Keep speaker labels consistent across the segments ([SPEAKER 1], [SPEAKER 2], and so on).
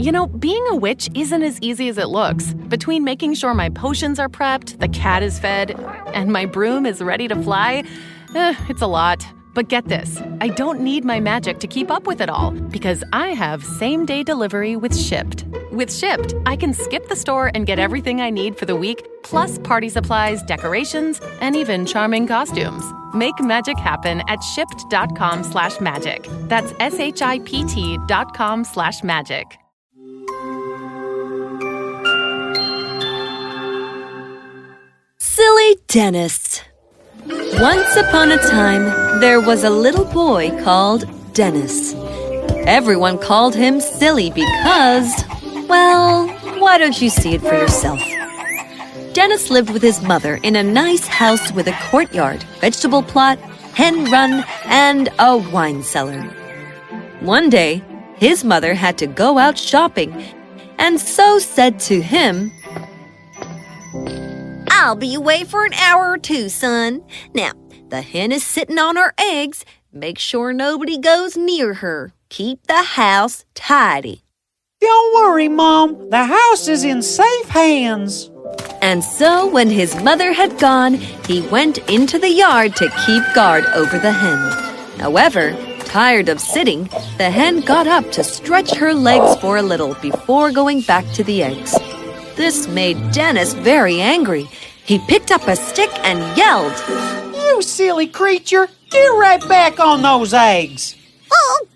[SPEAKER 1] You know, being a witch isn't as easy as it looks. Between making sure my potions are prepped, the cat is fed, and my broom is ready to fly, eh, it's a lot. But get this I don't need my magic to keep up with it all because I have same day delivery with Shipt. With Shipt, I can skip the store and get everything I need for the week, plus party supplies, decorations, and even charming costumes. Make magic happen at shipt.com slash magic. That's S H I P T dot com slash magic.
[SPEAKER 2] Silly Dennis. Once upon a time, there was a little boy called Dennis. Everyone called him silly because, well, why don't you see it for yourself? Dennis lived with his mother in a nice house with a courtyard, vegetable plot, hen run, and a wine cellar. One day, his mother had to go out shopping and so said to him, I'll be away for an hour or two, son. Now, the hen is sitting on her eggs. Make sure nobody goes near her. Keep the house tidy.
[SPEAKER 3] Don't worry, Mom. The house is in safe hands.
[SPEAKER 2] And so, when his mother had gone, he went into the yard to keep guard over the hen. However, tired of sitting, the hen got up to stretch her legs for a little before going back to the eggs. This made Dennis very angry. He picked up a stick and yelled,
[SPEAKER 3] You silly creature! Get right back on those eggs!
[SPEAKER 2] Oh,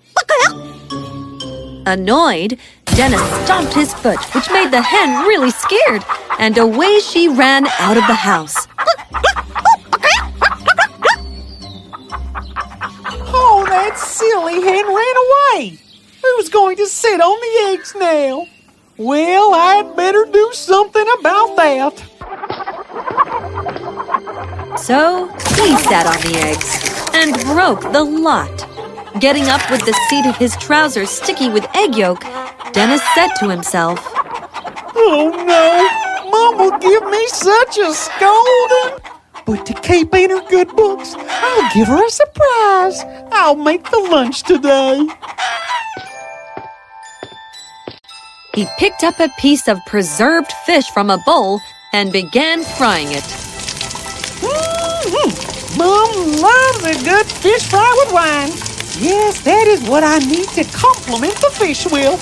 [SPEAKER 2] Annoyed, Dennis stomped his foot, which made the hen really scared, and away she ran out of the house.
[SPEAKER 3] Oh, that silly hen ran away! Who's going to sit on the eggs now? Well, I'd better do something about that.
[SPEAKER 2] So he sat on the eggs and broke the lot. Getting up with the seat of his trousers sticky with egg yolk, Dennis said to himself,
[SPEAKER 3] Oh no! Mom will give me such a scolding! But to keep in her good books, I'll give her a surprise. I'll make the lunch today.
[SPEAKER 2] He picked up a piece of preserved fish from a bowl and began frying it.
[SPEAKER 3] Mom loves a good fish fry with wine. Yes, that is what I need to complement the fish with.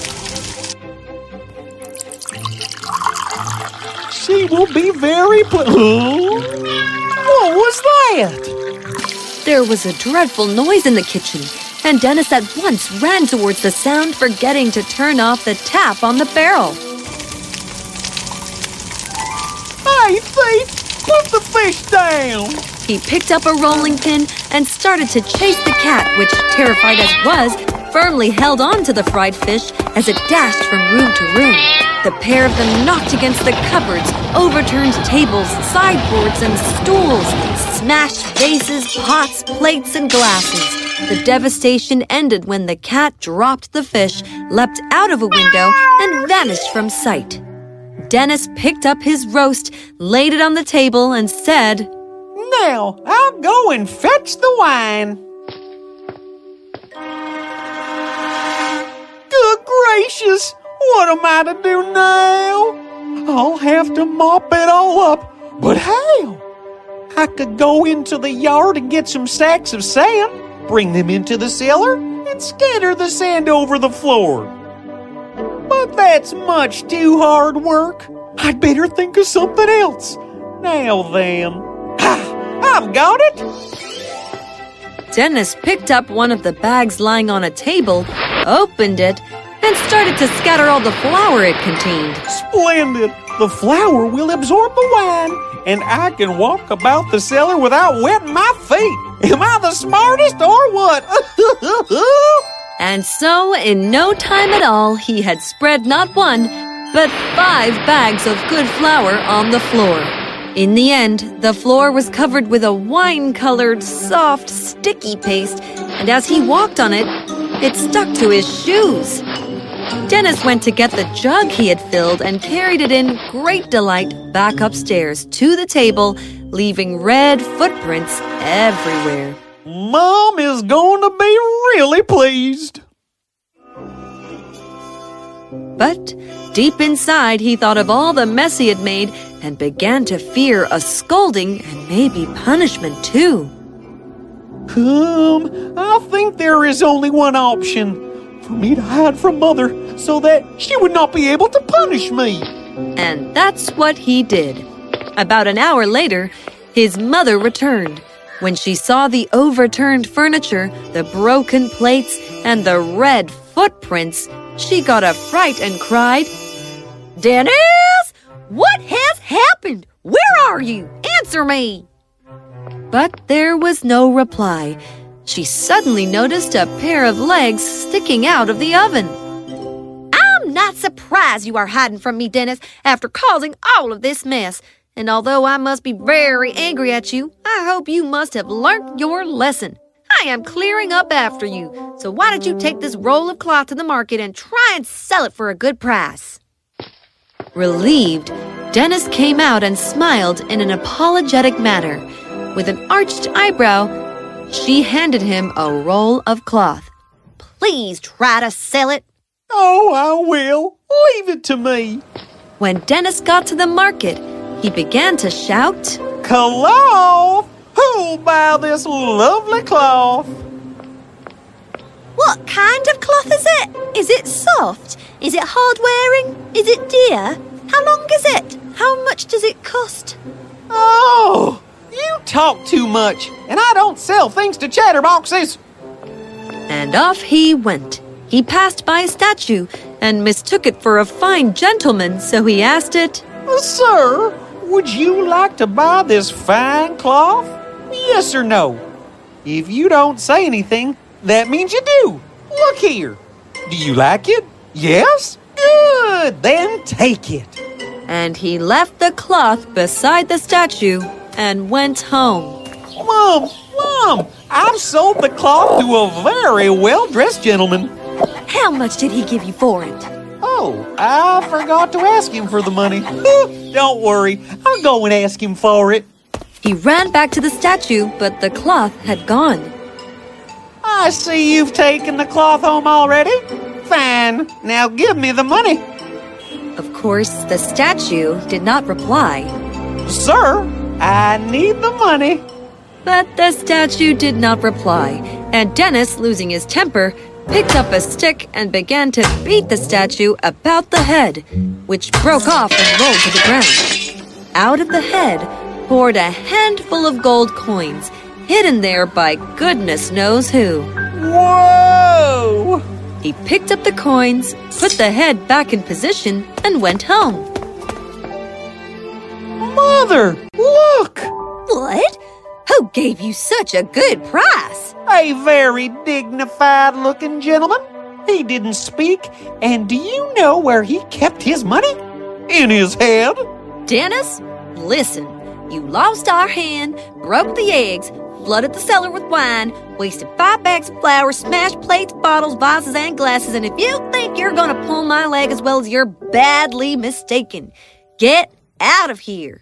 [SPEAKER 3] She will be very pleased. What was that?
[SPEAKER 2] There was a dreadful noise in the kitchen, and Dennis at once ran towards the sound, forgetting to turn off the tap on the barrel.
[SPEAKER 3] Hey, thief! Put the fish down!
[SPEAKER 2] He picked up a rolling pin and started to chase the cat, which, terrified as it was, firmly held on to the fried fish as it dashed from room to room. The pair of them knocked against the cupboards, overturned tables, sideboards, and stools, smashed vases, pots, plates, and glasses. The devastation ended when the cat dropped the fish, leapt out of a window, and vanished from sight. Dennis picked up his roast, laid it on the table, and said,
[SPEAKER 3] Now I'll go and fetch the wine. Good gracious! What am I to do now? I'll have to mop it all up. But how? I could go into the yard and get some sacks of sand, bring them into the cellar, and scatter the sand over the floor. But that's much too hard work. I'd better think of something else. Now then. I've got it!
[SPEAKER 2] Dennis picked up one of the bags lying on a table, opened it, and started to scatter all the flour it contained.
[SPEAKER 3] Splendid! The flour will absorb the wine, and I can walk about the cellar without wetting my feet. Am I the smartest or what?
[SPEAKER 2] and so, in no time at all, he had spread not one, but five bags of good flour on the floor. In the end, the floor was covered with a wine colored, soft, sticky paste, and as he walked on it, it stuck to his shoes. Dennis went to get the jug he had filled and carried it in great delight back upstairs to the table, leaving red footprints everywhere.
[SPEAKER 3] Mom is going to be really pleased.
[SPEAKER 2] But deep inside, he thought of all the mess he had made and began to fear a scolding and maybe punishment too.
[SPEAKER 3] Um, I think there is only one option for me to hide from Mother so that she would not be able to punish me.
[SPEAKER 2] And that's what he did. About an hour later, his mother returned. When she saw the overturned furniture, the broken plates, and the red footprints, she got a fright and cried, Dennis! What has happened? Where are you? Answer me! But there was no reply. She suddenly noticed a pair of legs sticking out of the oven. I'm not surprised you are hiding from me, Dennis, after causing all of this mess. And although I must be very angry at you, I hope you must have learnt your lesson. I am clearing up after you. So why don't you take this roll of cloth to the market and try and sell it for a good price? Relieved, Dennis came out and smiled in an apologetic manner. With an arched eyebrow, she handed him a roll of cloth. Please try to sell it.
[SPEAKER 3] Oh, I will. Leave it to me.
[SPEAKER 2] When Dennis got to the market, he began to shout,
[SPEAKER 3] Cloth! Who'll buy this lovely cloth?
[SPEAKER 4] What kind of cloth is it? Is it soft? Is it hard wearing? Is it dear? How long is it? How much does it cost?
[SPEAKER 3] Oh, you talk too much, and I don't sell things to chatterboxes.
[SPEAKER 2] and off he went. He passed by a statue and mistook it for a fine gentleman, so he asked it,
[SPEAKER 3] Sir, would you like to buy this fine cloth? Yes or no? If you don't say anything, that means you do. Look here. Do you like it? Yes? Good. Then take it.
[SPEAKER 2] And he left the cloth beside the statue and went home.
[SPEAKER 3] Mom, Mom, I've sold the cloth to a very well dressed gentleman.
[SPEAKER 4] How much did he give you for it?
[SPEAKER 3] Oh, I forgot to ask him for the money. Don't worry, I'll go and ask him for it.
[SPEAKER 2] He ran back to the statue, but the cloth had gone.
[SPEAKER 3] I see you've taken the cloth home already. Fine, now give me the money.
[SPEAKER 2] Of course, the statue did not reply,
[SPEAKER 3] Sir, I need the money.
[SPEAKER 2] but the statue did not reply, and Dennis, losing his temper, picked up a stick and began to beat the statue about the head, which broke off and rolled to the ground. Out of the head poured a handful of gold coins, hidden there by goodness knows who.
[SPEAKER 3] Whoa!
[SPEAKER 2] He picked up the coins, put the head back in position, and went home.
[SPEAKER 3] Mother, look!
[SPEAKER 4] What? Who gave you such a good price?
[SPEAKER 3] A very dignified looking gentleman. He didn't speak, and do you know where he kept his money? In his head.
[SPEAKER 2] Dennis, listen. You lost our hen, broke the eggs, flooded the cellar with wine, wasted five bags of flour, smashed plates, bottles, vases, and glasses, and if you think you're gonna pull my leg as well as you're badly mistaken, get out of here.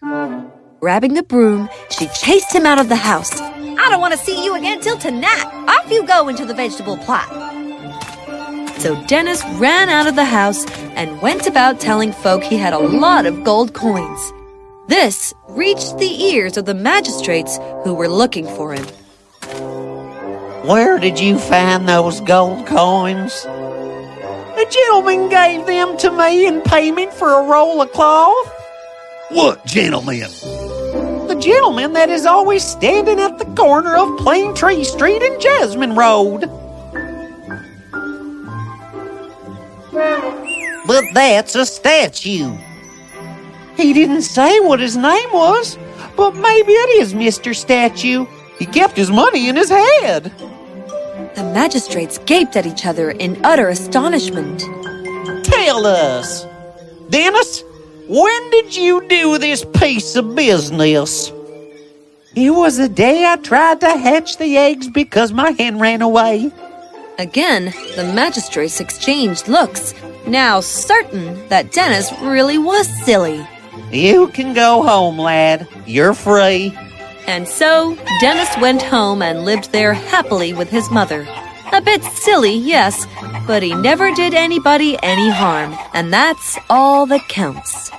[SPEAKER 2] Grabbing the broom, she chased him out of the house.
[SPEAKER 4] I don't want to see you again till tonight. Off you go into the vegetable plot.
[SPEAKER 2] So Dennis ran out of the house and went about telling folk he had a lot of gold coins. This reached the ears of the magistrates who were looking for him.
[SPEAKER 3] Where did you find those gold coins? The gentleman gave them to me in payment for a roll of cloth.
[SPEAKER 5] What gentleman?
[SPEAKER 3] The gentleman that is always standing at the corner of Plane Tree Street and Jasmine Road. But that's a statue. He didn't say what his name was, but maybe it is Mr. Statue. He kept his money in his head.
[SPEAKER 2] The magistrates gaped at each other in utter astonishment.
[SPEAKER 3] Tell us. Dennis, when did you do this piece of business? It was the day I tried to hatch the eggs because my hen ran away.
[SPEAKER 2] Again, the magistrates exchanged looks, now certain that Dennis really was silly.
[SPEAKER 3] You can go home, lad. You're free.
[SPEAKER 2] And so, Dennis went home and lived there happily with his mother. A bit silly, yes, but he never did anybody any harm, and that's all that counts.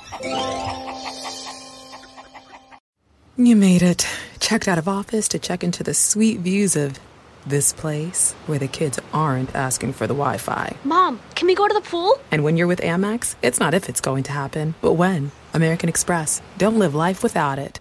[SPEAKER 6] You made it. Checked out of office to check into the sweet views of this place where the kids aren't asking for the Wi Fi.
[SPEAKER 7] Mom, can we go to the pool?
[SPEAKER 6] And when you're with Amex, it's not if it's going to happen, but when. American Express. Don't live life without it.